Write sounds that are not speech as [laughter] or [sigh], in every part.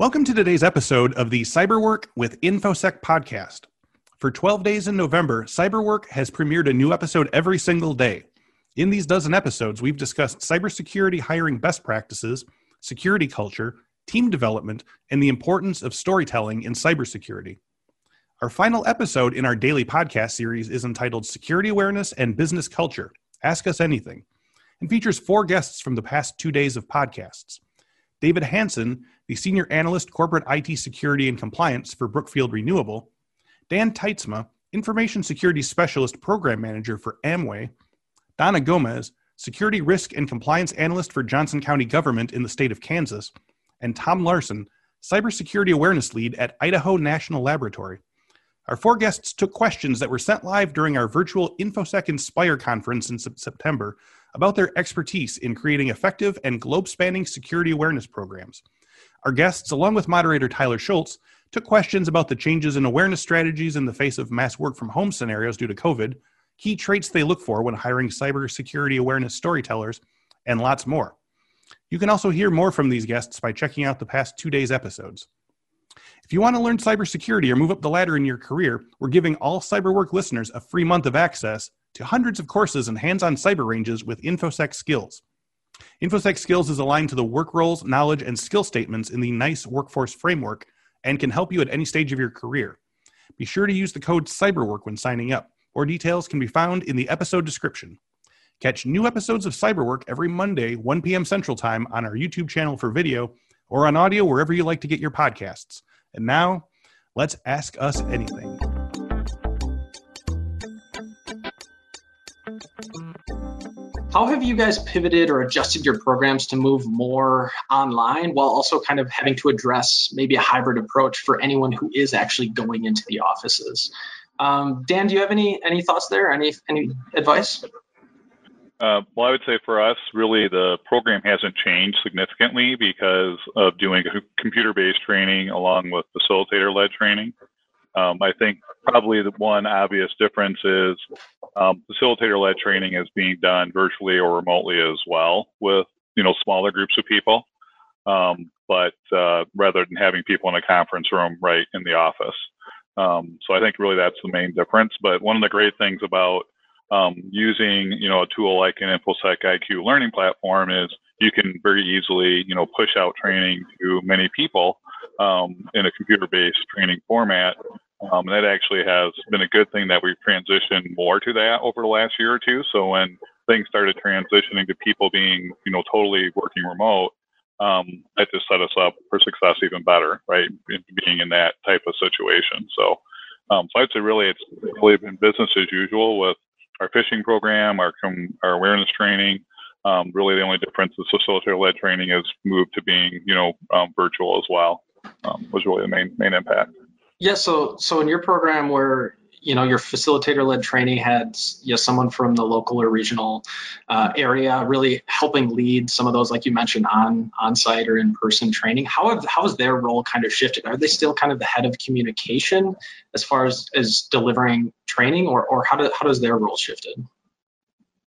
Welcome to today's episode of the Cyberwork with InfoSec podcast. For 12 days in November, Cyberwork has premiered a new episode every single day. In these dozen episodes, we've discussed cybersecurity hiring best practices, security culture, team development, and the importance of storytelling in cybersecurity. Our final episode in our daily podcast series is entitled Security Awareness and Business Culture Ask Us Anything and features four guests from the past two days of podcasts. David Hanson, the Senior Analyst Corporate IT Security and Compliance for Brookfield Renewable, Dan Teitzma, Information Security Specialist Program Manager for Amway, Donna Gomez, Security Risk and Compliance Analyst for Johnson County Government in the state of Kansas, and Tom Larson, Cybersecurity Awareness Lead at Idaho National Laboratory. Our four guests took questions that were sent live during our virtual InfoSec Inspire conference in September about their expertise in creating effective and globe spanning security awareness programs. Our guests, along with moderator Tyler Schultz, took questions about the changes in awareness strategies in the face of mass work from home scenarios due to COVID, key traits they look for when hiring cybersecurity awareness storytellers, and lots more. You can also hear more from these guests by checking out the past two days' episodes. If you want to learn cybersecurity or move up the ladder in your career, we're giving all CyberWork listeners a free month of access to hundreds of courses and hands on cyber ranges with InfoSec skills. InfoSec skills is aligned to the work roles, knowledge, and skill statements in the NICE workforce framework and can help you at any stage of your career. Be sure to use the code CYBERWORK when signing up. More details can be found in the episode description. Catch new episodes of Cyberwork every Monday, 1 p.m. Central Time on our YouTube channel for video or on audio wherever you like to get your podcasts. And now, let's ask us anything. How have you guys pivoted or adjusted your programs to move more online while also kind of having to address maybe a hybrid approach for anyone who is actually going into the offices? Um, Dan, do you have any any thoughts there? Any any advice? Uh, well, I would say for us, really the program hasn't changed significantly because of doing computer-based training along with facilitator-led training. Um, I think probably the one obvious difference is um, facilitator-led training is being done virtually or remotely as well with you know smaller groups of people, um, but uh, rather than having people in a conference room right in the office. Um, so I think really that's the main difference. But one of the great things about um, using you know a tool like an InfoSec IQ learning platform is you can very easily you know push out training to many people um, in a computer-based training format. Um, and that actually has been a good thing that we've transitioned more to that over the last year or two. So when things started transitioning to people being you know totally working remote, um, that just set us up for success even better, right? Being in that type of situation. So, um, so I'd say really it's really been business as usual with our phishing program, our our awareness training. Um, really, the only difference is facilitator-led training has moved to being, you know, um, virtual as well. Um, was really the main main impact. Yeah. So, so in your program, where you know your facilitator-led training had you know, someone from the local or regional uh, area really helping lead some of those, like you mentioned, on on-site or in-person training. How have how has their role kind of shifted? Are they still kind of the head of communication as far as as delivering training, or or how do, how does their role shifted?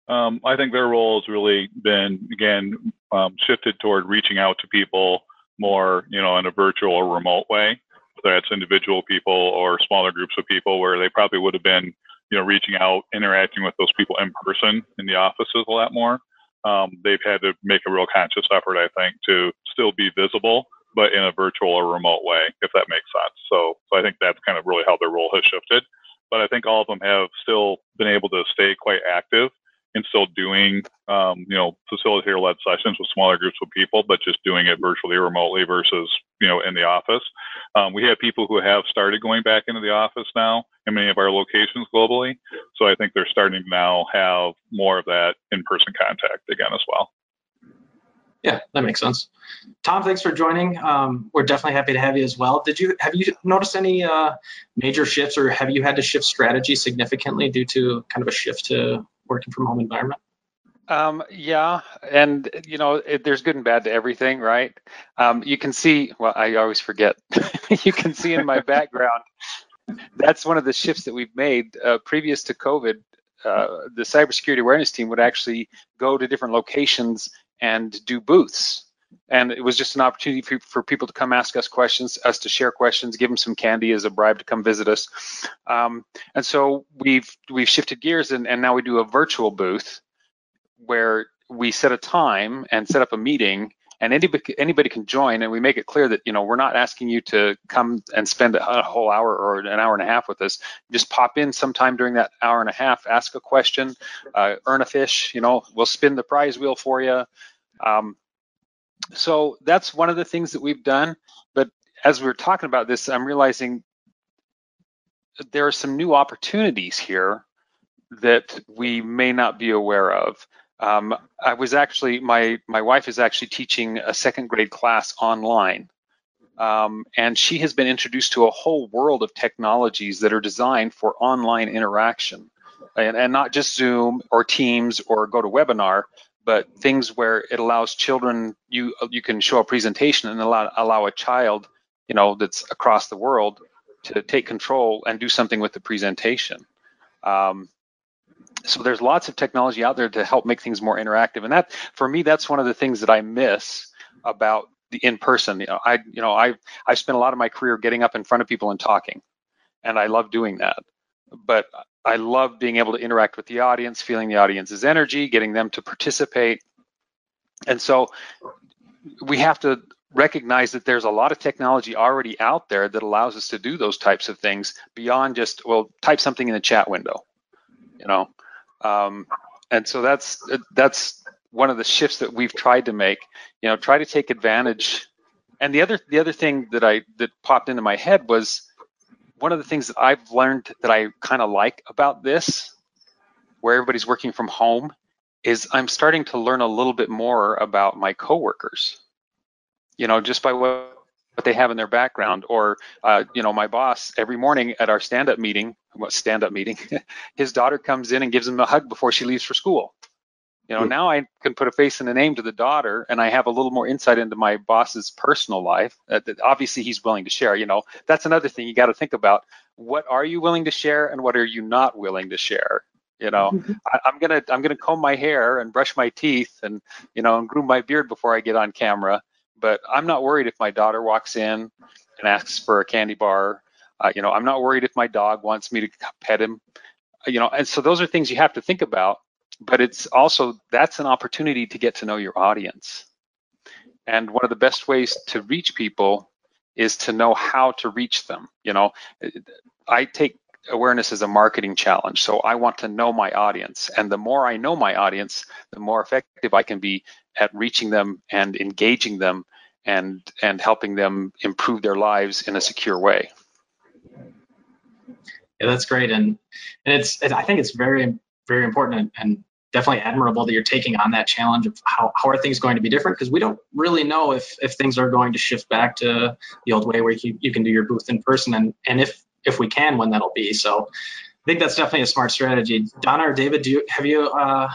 Um, I think their role has really been again um, shifted toward reaching out to people more, you know, in a virtual or remote way Whether that's individual people or smaller groups of people where they probably would have been, you know, reaching out, interacting with those people in person in the offices a lot more. Um, they've had to make a real conscious effort, I think, to still be visible, but in a virtual or remote way, if that makes sense. So, so I think that's kind of really how their role has shifted. But I think all of them have still been able to stay quite active and still doing, um, you know, facilitator-led sessions with smaller groups of people, but just doing it virtually remotely versus, you know, in the office. Um, we have people who have started going back into the office now in many of our locations globally. So I think they're starting to now have more of that in-person contact again as well. Yeah, that makes sense. Tom, thanks for joining. Um, we're definitely happy to have you as well. Did you have you noticed any uh, major shifts, or have you had to shift strategy significantly due to kind of a shift to working from home environment? Um, yeah, and you know, it, there's good and bad to everything, right? Um, you can see. Well, I always forget. [laughs] you can see in my [laughs] background. That's one of the shifts that we've made. Uh, previous to COVID, uh, the cybersecurity awareness team would actually go to different locations and do booths. And it was just an opportunity for, for, people to come ask us questions, us to share questions, give them some candy as a bribe to come visit us. Um, and so we've we've shifted gears, and, and now we do a virtual booth where we set a time and set up a meeting and anybody anybody can join. And we make it clear that you know we're not asking you to come and spend a whole hour or an hour and a half with us. Just pop in sometime during that hour and a half ask a question uh, earn a fish you know we'll spin the prize wheel for you um, so that's one of the things that we've done. But as we are talking about this i'm realizing there are some new opportunities here that we may not be aware of. Um, I was actually my my wife is actually teaching a second grade class online, um, and she has been introduced to a whole world of technologies that are designed for online interaction, and, and not just Zoom or Teams or GoToWebinar, but things where it allows children you you can show a presentation and allow allow a child you know that's across the world to take control and do something with the presentation. Um, so there's lots of technology out there to help make things more interactive. And that for me that's one of the things that i miss about the in person you know i you know i i spent a lot of my career getting up in front of people and talking and i love doing that but i love being able to interact with the audience feeling the audience's energy getting them to participate and so we have to recognize that there's a lot of technology already out there that allows us to do those types of things beyond just well type something in the chat window you know um, and so that's that's one of the shifts that we've tried to make. You know, try to take advantage. And the other the other thing that I that popped into my head was one of the things that I've learned that I kind of like about this, where everybody's working from home, is I'm starting to learn a little bit more about my coworkers. You know, just by what what they have in their background or uh, you know my boss every morning at our stand-up meeting what stand-up meeting [laughs] his daughter comes in and gives him a hug before she leaves for school you know now i can put a face and a name to the daughter and i have a little more insight into my boss's personal life uh, that obviously he's willing to share you know that's another thing you got to think about what are you willing to share and what are you not willing to share you know mm-hmm. I, i'm gonna i'm gonna comb my hair and brush my teeth and you know and groom my beard before i get on camera but I'm not worried if my daughter walks in and asks for a candy bar. Uh, you know, I'm not worried if my dog wants me to pet him. You know, and so those are things you have to think about. But it's also that's an opportunity to get to know your audience. And one of the best ways to reach people is to know how to reach them. You know, I take awareness as a marketing challenge. So I want to know my audience. And the more I know my audience, the more effective I can be at reaching them and engaging them and and helping them improve their lives in a secure way. Yeah, that's great, and and it's I think it's very very important and definitely admirable that you're taking on that challenge of how, how are things going to be different because we don't really know if if things are going to shift back to the old way where you, you can do your booth in person and and if if we can when that'll be so I think that's definitely a smart strategy. Donna or David, do you have you uh,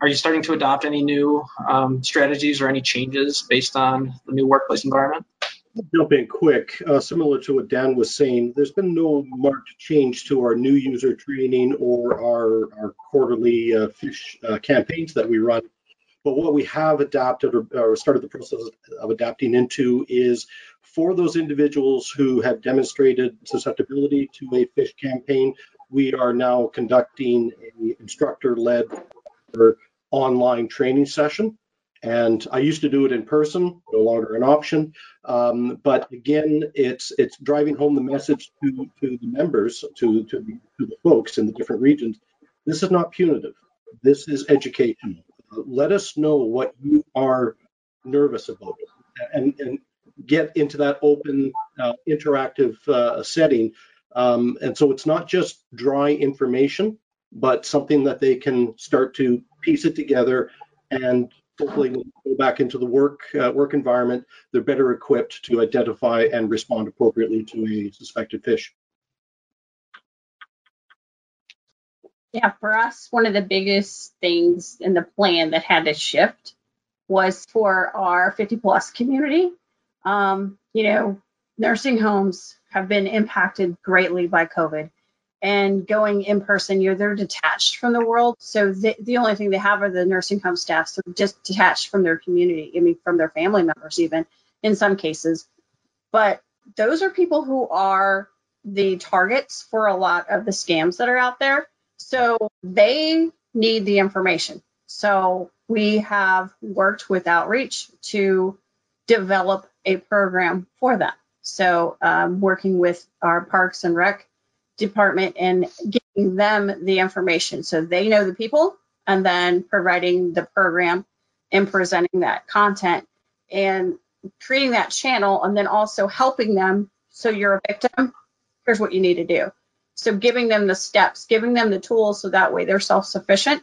are you starting to adopt any new um, strategies or any changes based on the new workplace environment? Jump in quick. Uh, similar to what Dan was saying, there's been no marked change to our new user training or our, our quarterly uh, phish uh, campaigns that we run. But what we have adapted or, or, started the process of adapting into is for those individuals who have demonstrated susceptibility to a phish campaign, we are now conducting a instructor-led online training session. And I used to do it in person, no longer an option. Um, but again, it's it's driving home the message to, to the members, to, to, the, to the folks in the different regions. This is not punitive. This is educational. Let us know what you are nervous about and, and get into that open, uh, interactive uh, setting. Um, and so it's not just dry information, but something that they can start to piece it together and hopefully go back into the work uh, work environment they're better equipped to identify and respond appropriately to a suspected phish. Yeah for us one of the biggest things in the plan that had to shift was for our 50 plus community. Um, you know nursing homes have been impacted greatly by covid and going in person, you're they're detached from the world. So the, the only thing they have are the nursing home staff. So just detached from their community. I mean, from their family members, even in some cases. But those are people who are the targets for a lot of the scams that are out there. So they need the information. So we have worked with outreach to develop a program for them. So um, working with our Parks and Rec department and giving them the information. So they know the people and then providing the program and presenting that content and creating that channel and then also helping them. So you're a victim here's what you need to do. So giving them the steps giving them the tools so that way they're self-sufficient.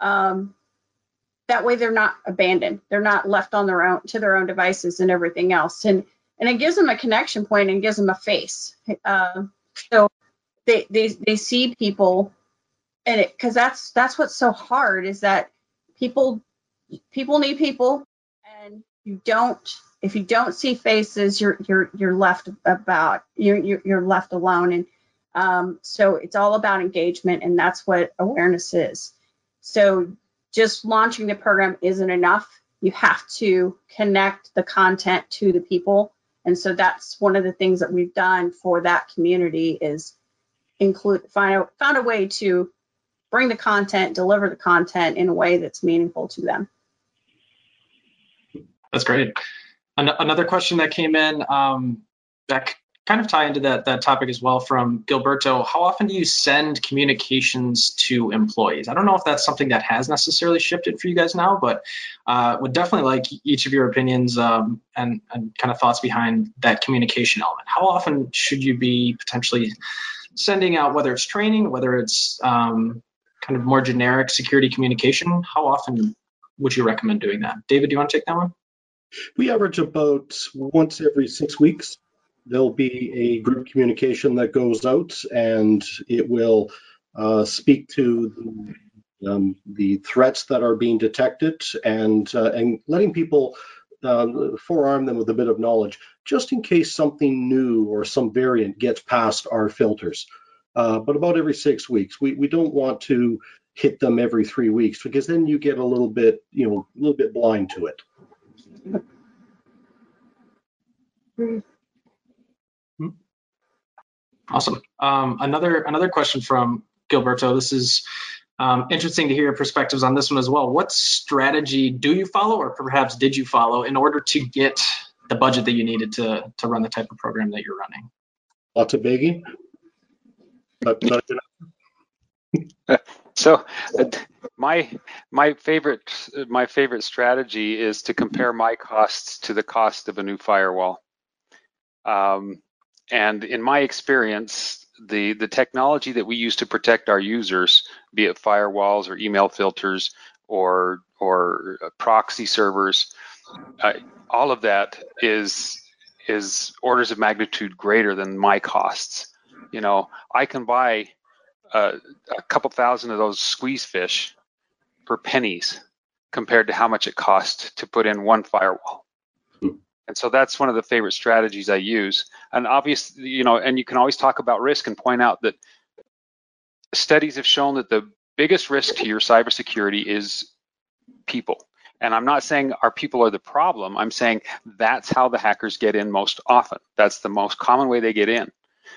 Um, that way they're not abandoned. They're not left on their own to their own devices and everything else. And and it gives them a connection point and gives them a face. Uh, so they they they see people and it because that's that's what's so hard is that people people need people and you don't if you don't see faces you're you're you're left about you're you're, you're left alone. And um, so it's all about engagement and that's what awareness is. So just launching the program isn't enough. You have to connect the content to the people. And so that's one of the things that we've done for that community is include find a found a way to bring the content, deliver the content in a way that's meaningful to them. That's great. An- another question that came in um, that kind of tie into that that topic as well from Gilberto. How often do you send communications to employees? I don't know if that's something that has necessarily shifted for you guys now, but uh, would definitely like each of your opinions um, and and kind of thoughts behind that communication element. How often should you be potentially sending out whether it's training, whether it's um, kind of more generic security communication? How often would you recommend doing that? David, do you want to take that one? We average about once every six weeks. There'll be a group communication that goes out and it will uh, speak to um, the threats that are being detected and uh, and letting people uh, forearm them with a bit of knowledge just in case something new or some variant gets past our filters. Uh, but about every six weeks, we, we don't want to hit them every three weeks because then you get a little bit, you know, a little bit blind to it. Awesome. Um, another another question from Gilberto. This is um, interesting to hear your perspectives on this one as well. What strategy do you follow, or perhaps did you follow, in order to get the budget that you needed to to run the type of program that you're running? Lots of begging. But, but so uh, my my favorite my favorite strategy is to compare my costs to the cost of a new firewall. Um, and in my experience, the the technology that we use to protect our users, be it firewalls or email filters or or proxy servers, uh, all of that is is orders of magnitude greater than my costs. You know, I can buy uh, a couple thousand of those squeeze fish for pennies compared to how much it costs to put in one firewall. And so that's one of the favorite strategies I use. And obviously, you know, and you can always talk about risk and point out that studies have shown that the biggest risk to your cybersecurity is people. And I'm not saying our people are the problem. I'm saying that's how the hackers get in most often. That's the most common way they get in.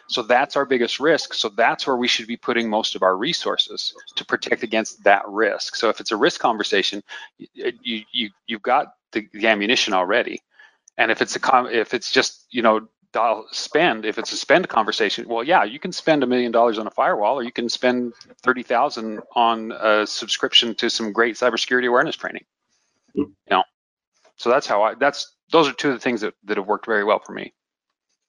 So that's our biggest risk. So that's where we should be putting most of our resources to protect against that risk. So if it's a risk conversation, you you you've got the, the ammunition already. And if it's a com- if it's just you know dial spend, if it's a spend conversation, well, yeah, you can spend a million dollars on a firewall, or you can spend thirty thousand on a subscription to some great cybersecurity awareness training. You know, so that's how I. That's those are two of the things that that have worked very well for me.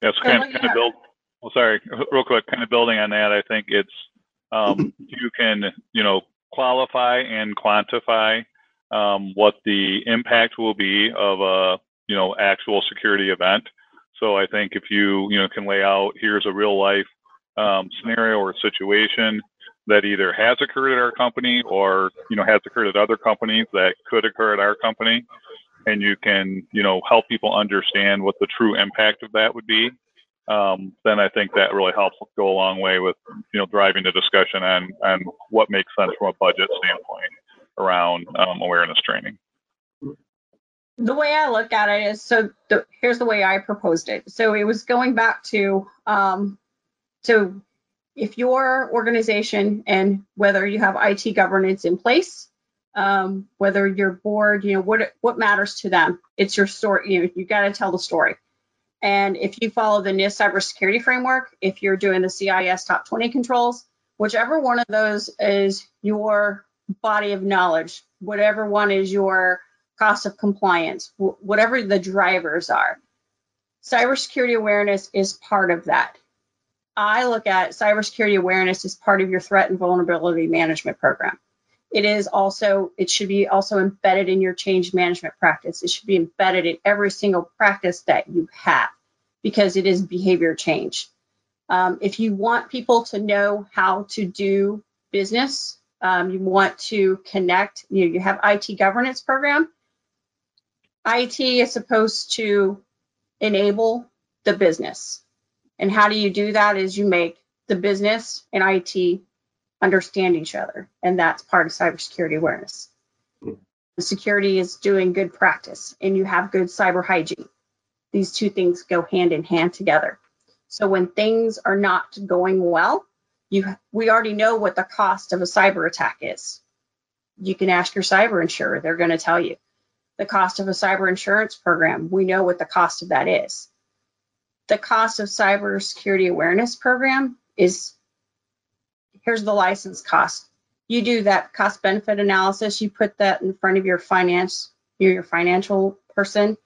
Yeah, so kind, of, kind of build. Well, sorry, real quick, kind of building on that. I think it's um, [laughs] you can you know qualify and quantify um, what the impact will be of a you know, actual security event. So I think if you, you know, can lay out here's a real life um, scenario or situation that either has occurred at our company or, you know, has occurred at other companies that could occur at our company, and you can, you know, help people understand what the true impact of that would be. um, then I think that really helps go a long way with you know driving the discussion and and what makes sense from a budget standpoint around um, awareness training. The way I look at it is so the, here's the way I proposed it. So it was going back to um, so if your organization and whether you have IT governance in place, um, whether your board, you know, what what matters to them, it's your story. You know, you got to tell the story. And if you follow the NIST cybersecurity framework, if you're doing the CIS top 20 controls, whichever one of those is your body of knowledge, whatever one is your cost of compliance, whatever the drivers are, cybersecurity awareness is part of that. I look at cybersecurity awareness as part of your threat and vulnerability management program. It is also, it should be also embedded in your change management practice. It should be embedded in every single practice that you have because it is behavior change. Um, if you want people to know how to do business, um, you want to connect, you, know, you have IT governance program. IT is supposed to enable the business. And how do you do that is you make the business and IT understand each other. And that's part of cybersecurity awareness. Hmm. The security is doing good practice and you have good cyber hygiene. These two things go hand in hand together. So when things are not going well, you we already know what the cost of a cyber attack is. You can ask your cyber insurer, they're going to tell you. The cost of a cyber insurance program, we know what the cost of that is. The cost of cybersecurity awareness program is here's the license cost. You do that cost benefit analysis, you put that in front of your finance, your financial person,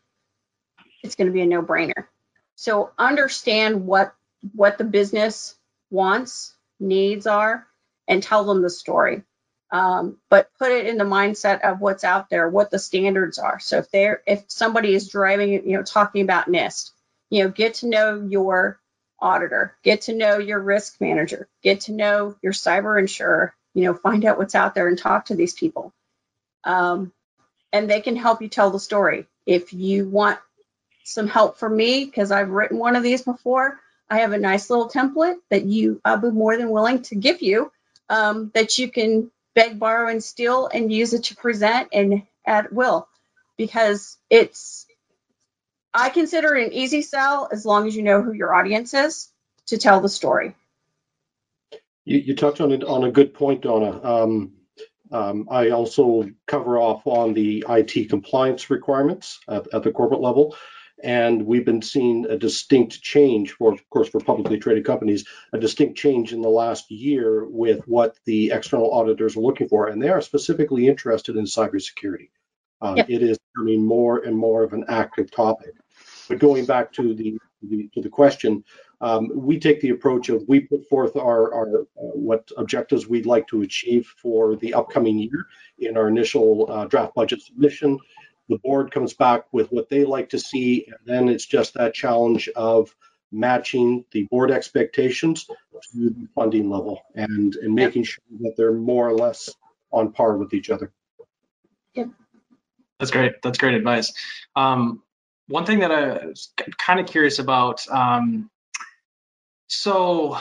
it's going to be a no brainer. So understand what what the business wants, needs are, and tell them the story. Um, but put it in the mindset of what's out there, what the standards are. So if they're if somebody is driving, you know, talking about NIST, you know, get to know your auditor, get to know your risk manager, get to know your cyber insurer, you know, find out what's out there and talk to these people. Um, and they can help you tell the story. If you want some help from me, because I've written one of these before, I have a nice little template that you, I'll be more than willing to give you um, that you can beg, borrow, and steal and use it to present and at will because it's I consider it an easy sell as long as you know who your audience is to tell the story. You, you touched on it on a good point, Donna. Um, um, I also cover off on the IT compliance requirements at, at, the corporate level. And we've been seeing a distinct change for, of course, for publicly traded companies, a distinct change in the last year with what the external auditors are looking for. And they are specifically interested in cybersecurity. Um, yep. It is becoming more and more of an active topic. But going back to the, the to the question, um, we take the approach of we put forth our, our uh, what objectives we'd like to achieve for the upcoming year in our initial uh, draft budget submission. The board comes back with what they like to see, and then it's just that challenge of matching the board expectations to the funding level and, and making sure that they're more or less on par with each other. Yep. That's great. That's great advice. Um, one thing that I was kind of curious about. Um, so,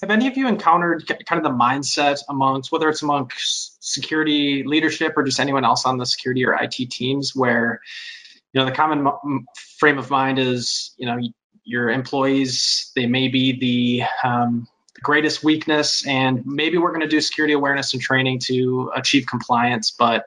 have any of you encountered kind of the mindset amongst whether it's amongst security leadership or just anyone else on the security or IT teams where you know the common frame of mind is you know your employees they may be the um, greatest weakness and maybe we're going to do security awareness and training to achieve compliance but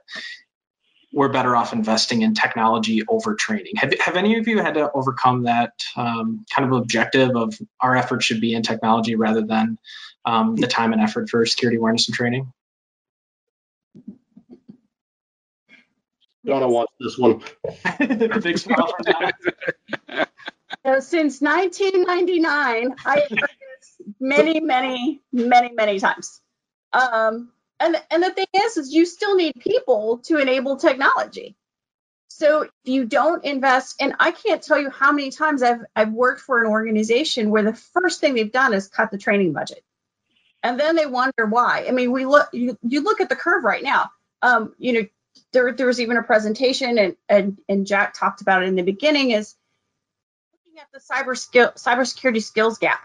we're better off investing in technology over training. Have, have any of you had to overcome that um, kind of objective of our effort should be in technology rather than um, the time and effort for security awareness and training? Donna wants this one. [laughs] Big smile for that. [laughs] So since 1999, I have heard this many, many, many, many times. Um, and and the thing is is you still need people to enable technology so if you don't invest and i can't tell you how many times i've i've worked for an organization where the first thing they've done is cut the training budget and then they wonder why i mean we look you, you look at the curve right now um, you know there, there was even a presentation and, and and jack talked about it in the beginning is looking at the cyber skill cybersecurity skills gap.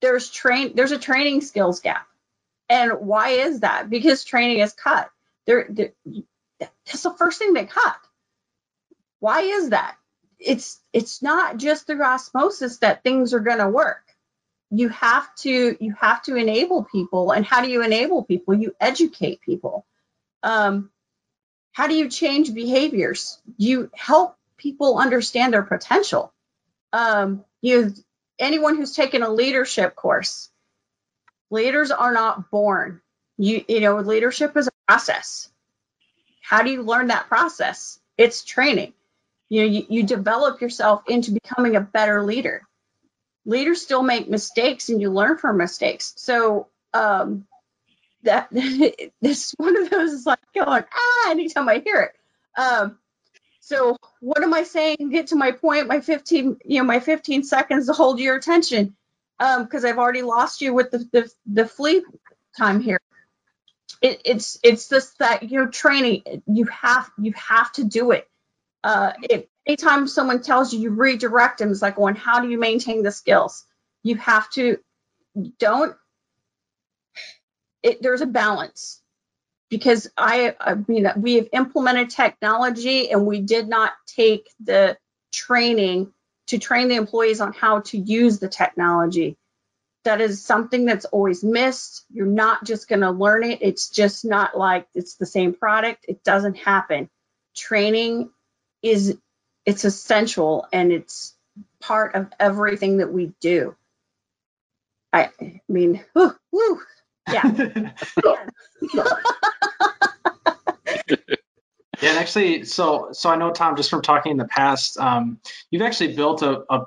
There's train there's a training skills gap. And why is that? Because training is cut. There, there that's the first thing they cut. Why is that? It's it's not just through osmosis that things are going to work. You have to you have to enable people, and how do you enable people? You educate people. Um, how do you change behaviors? You help people understand their potential. Um, you anyone who's taken a leadership course, leaders are not born. You you know leadership is a process. How do you learn that process? It's training. You know, you, you develop yourself into becoming a better leader. Leaders still make mistakes and you learn from mistakes. So um, that [laughs] this one of those is like going, ah, anytime I hear it. Um, so what am I saying? Get to my point, my 15, you know, my 15 seconds to hold your attention. Um, because I've already lost you with the, the, the flee time here. It, it's it's just that you know training you have you have to do it uh, if anytime someone tells you you redirect them, it's like going, how do you maintain the skills? You have to don't. It, there's a balance because I, I mean we have implemented technology and we did not take the training to train the employees on how to use the technology. That is something that's always missed. You're not just going to learn it. It's just not like it's the same product. It doesn't happen. Training is it's essential and it's part of everything that we do. I, mean, whoo, whoo, yeah. [laughs] [laughs] actually, so so I know Tom, just from talking in the past, um, you've actually built a, a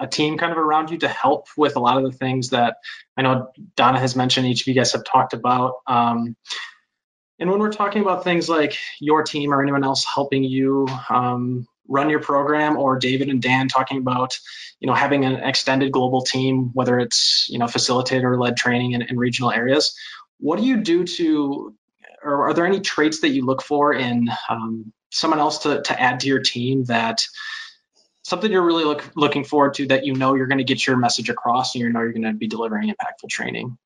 a team kind of around you to help with a lot of the things that I know Donna has mentioned. Each of you guys have talked about. Um, and when we're talking about things like your team or anyone else helping you um, run your program, or David and Dan talking about, you know, having an extended global team, whether it's you know facilitator-led training in, in regional areas, what do you do to, or are there any traits that you look for in um, someone else to to add to your team that something you're really look, looking forward to that you know you're going to get your message across and you know you're going to be delivering impactful training?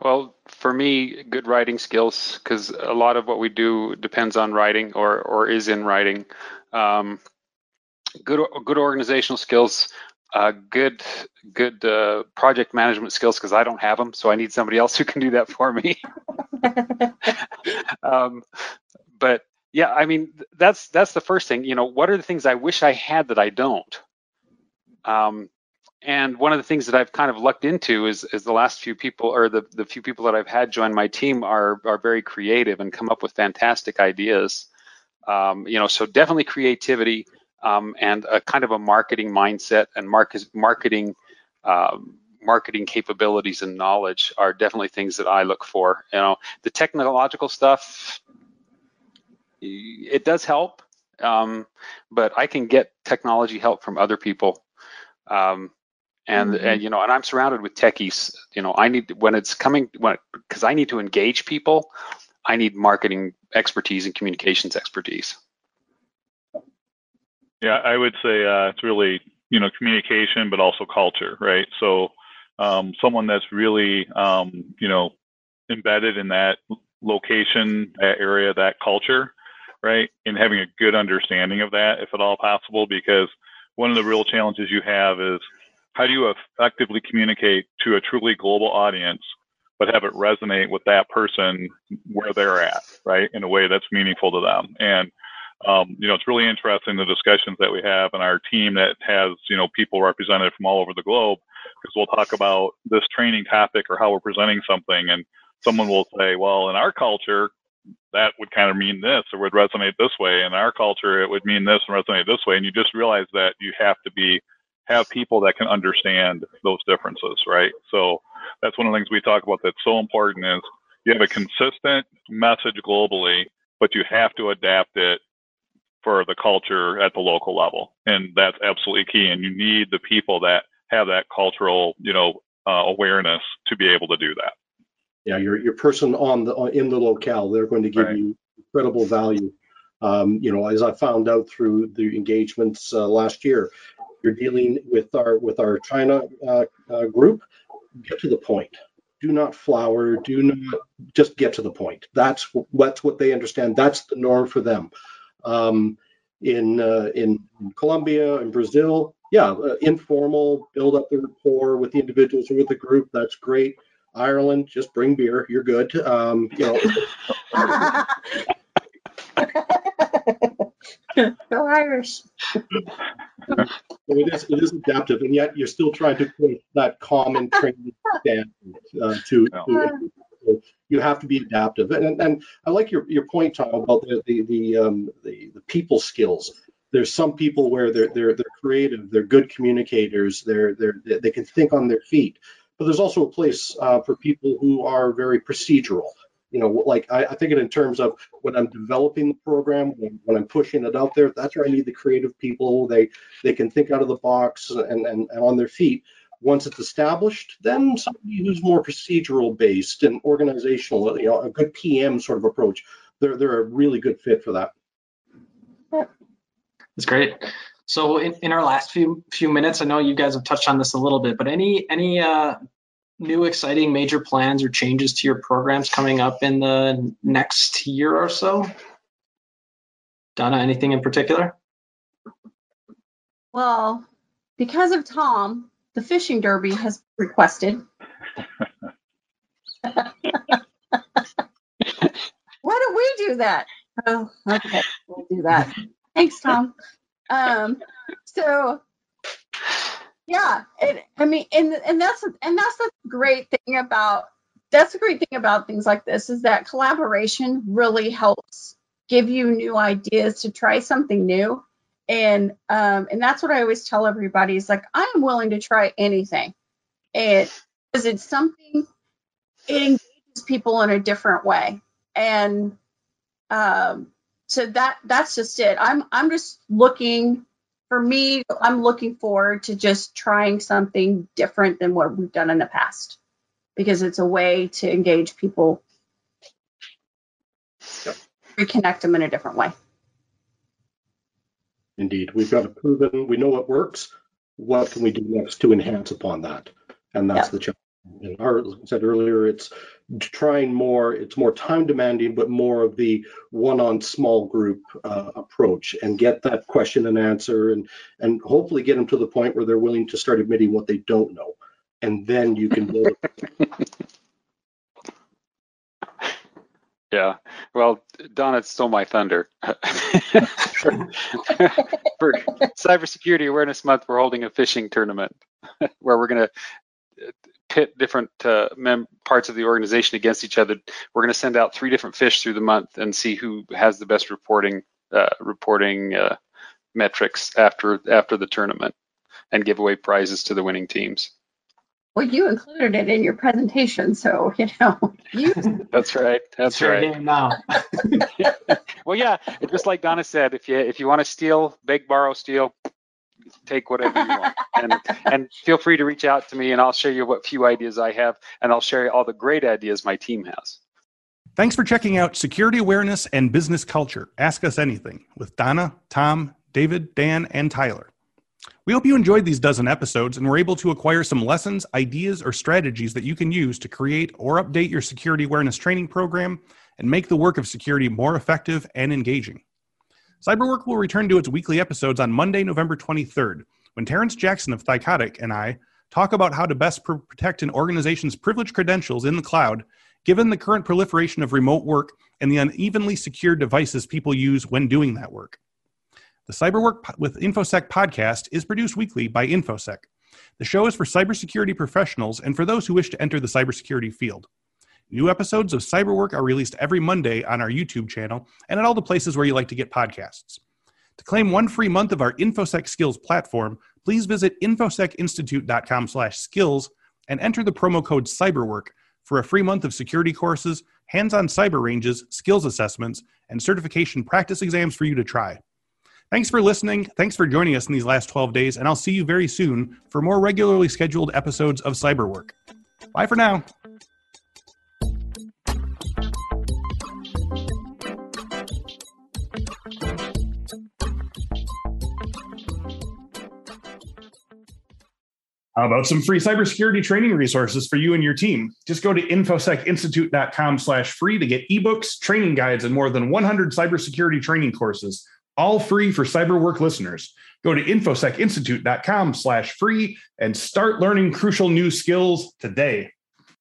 Well, for me, good writing skills, because a lot of what we do depends on writing or or is in writing. Um, good good organizational skills, uh, good good uh, project management skills, because I don't have them, so I need somebody else who can do that for me. [laughs] [laughs] um, but yeah, I mean that's that's the first thing. You know, what are the things I wish I had that I don't? Um, and one of the things that I've kind of lucked into is is the last few people or the, the few people that I've had join my team are are very creative and come up with fantastic ideas. Um, you know, so definitely creativity um, and a kind of a marketing mindset and market, marketing um, marketing capabilities and knowledge are definitely things that I look for. You know, the technological stuff it does help, um, but I can get technology help from other people. Um, and mm-hmm. and you know and i'm surrounded with techies you know i need when it's coming when because i need to engage people i need marketing expertise and communications expertise yeah i would say uh, it's really you know communication but also culture right so um, someone that's really um, you know embedded in that location that area that culture right and having a good understanding of that if at all possible because one of the real challenges you have is how do you effectively communicate to a truly global audience, but have it resonate with that person where they're at, right, in a way that's meaningful to them? And um, you know, it's really interesting the discussions that we have and our team that has you know people represented from all over the globe because we'll talk about this training topic or how we're presenting something, and someone will say, well, in our culture, that would kind of mean this or would resonate this way. In our culture, it would mean this and resonate this way. And you just realize that you have to be have people that can understand those differences, right? So that's one of the things we talk about that's so important is you have a consistent message globally, but you have to adapt it for the culture at the local level. And that's absolutely key. And you need the people that have that cultural, you know, uh, awareness to be able to do that. Yeah, your your person on the in the locale, they're going to give right. you incredible value. Um, you know, as I found out through the engagements uh, last year, you're dealing with our with our China uh, uh, group. Get to the point. Do not flower. Do not just get to the point. That's that's what they understand. That's the norm for them. Um, in uh, in Colombia and Brazil, yeah, uh, informal, build up the rapport with the individuals or with the group. That's great. Ireland, just bring beer. You're good. Um, you know. [laughs] Go Irish. So it is it is adaptive, and yet you're still trying to create that common training standard uh, to, to so you have to be adaptive. And, and, and I like your, your point, Tom, about the the the, um, the the people skills. There's some people where they're they're they're creative, they're good communicators, they're they're they can think on their feet. But there's also a place uh, for people who are very procedural you know, like I, I think it in terms of when I'm developing the program, when, when, I'm pushing it out there, that's where I need the creative people. They they can think out of the box and, and, and on their feet. Once it's established, then somebody who's more procedural based and organizational, you know, a good PM sort of approach, they're they're a really good fit for that. That's great. So in, in our last few few minutes, I know you guys have touched on this a little bit, but any any uh, new exciting major plans or changes to your programs coming up in the next year or so? Donna, anything in particular? Well, because of Tom, the fishing derby has requested. [laughs] Why don't we do that? Oh, okay, we'll do that. Thanks, Tom. Um, so yeah, it, I mean, and and that's and that's the great thing about that's the great thing about things like this is that collaboration really helps give you new ideas to try something new, and um, and that's what I always tell everybody is like I am willing to try anything, and because it's something it engages people in a different way, and um, so that that's just it. I'm I'm just looking for me, I'm looking forward to just trying something different than what we've done in the past because it's a way to engage people, reconnect them in a different way. Indeed. We've got a proven, we know what works. What can we do next to enhance upon that? And that's yep. the challenge. And our, as I said earlier, it's trying more, it's more time demanding, but more of the one on small group uh, approach and get that question and answer and, and hopefully get them to the point where they're willing to start admitting what they don't know. And then you can build. [laughs] yeah. Well, Donna stole my thunder. [laughs] For Cybersecurity Awareness Month, we're holding a fishing tournament [laughs] where we're going to pit different uh, mem- parts of the organization against each other. We're going to send out three different fish through the month and see who has the best reporting uh, reporting uh, metrics after after the tournament, and give away prizes to the winning teams. Well, you included it in your presentation, so you know. You... [laughs] That's right. That's right. now. [laughs] well, yeah, just like Donna said, if you if you want to steal, beg, borrow, steal, take whatever you want. [laughs] and, and feel free to reach out to me and I'll share you what few ideas I have and I'll share you all the great ideas my team has. Thanks for checking out Security Awareness and Business Culture. Ask Us Anything with Donna, Tom, David, Dan, and Tyler. We hope you enjoyed these dozen episodes and were able to acquire some lessons, ideas, or strategies that you can use to create or update your security awareness training program and make the work of security more effective and engaging. Cyberwork will return to its weekly episodes on Monday, November 23rd, when Terrence Jackson of Thycotic and I talk about how to best protect an organization's privileged credentials in the cloud, given the current proliferation of remote work and the unevenly secured devices people use when doing that work. The Cyberwork with InfoSec podcast is produced weekly by InfoSec. The show is for cybersecurity professionals and for those who wish to enter the cybersecurity field. New episodes of Cyberwork are released every Monday on our YouTube channel and at all the places where you like to get podcasts. To claim one free month of our InfoSec Skills platform, please visit infosecinstitute.com slash skills and enter the promo code CYBERWORK for a free month of security courses, hands-on cyber ranges, skills assessments, and certification practice exams for you to try. Thanks for listening. Thanks for joining us in these last 12 days, and I'll see you very soon for more regularly scheduled episodes of Cyberwork. Bye for now. How about some free cybersecurity training resources for you and your team? Just go to infosecinstitute.com slash free to get ebooks, training guides, and more than 100 cybersecurity training courses, all free for CyberWork listeners. Go to infosecinstitute.com slash free and start learning crucial new skills today.